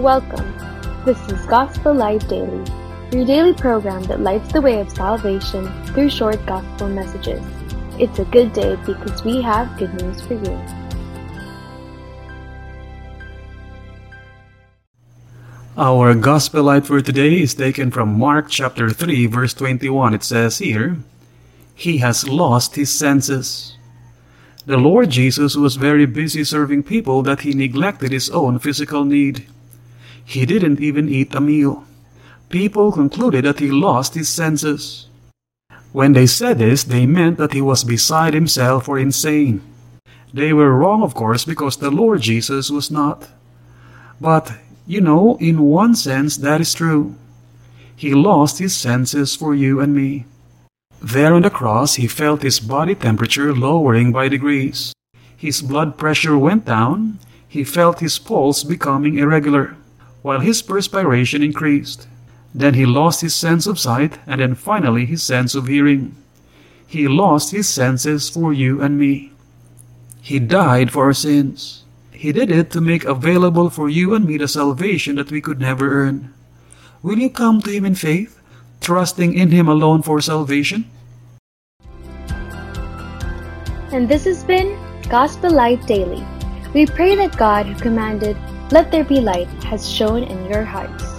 Welcome. This is Gospel Light Daily, your daily program that lights the way of salvation through short gospel messages. It's a good day because we have good news for you. Our gospel light for today is taken from Mark chapter 3 verse 21. It says here, He has lost his senses. The Lord Jesus was very busy serving people that he neglected his own physical need. He didn't even eat a meal. People concluded that he lost his senses. When they said this, they meant that he was beside himself or insane. They were wrong, of course, because the Lord Jesus was not. But you know, in one sense, that is true. He lost his senses for you and me. There on the cross, he felt his body temperature lowering by degrees. His blood pressure went down. He felt his pulse becoming irregular, while his perspiration increased. Then he lost his sense of sight, and then finally his sense of hearing. He lost his senses for you and me. He died for our sins. He did it to make available for you and me the salvation that we could never earn. Will you come to Him in faith, trusting in Him alone for salvation? And this has been Gospel Light Daily. We pray that God who commanded, Let there be light, has shone in your hearts.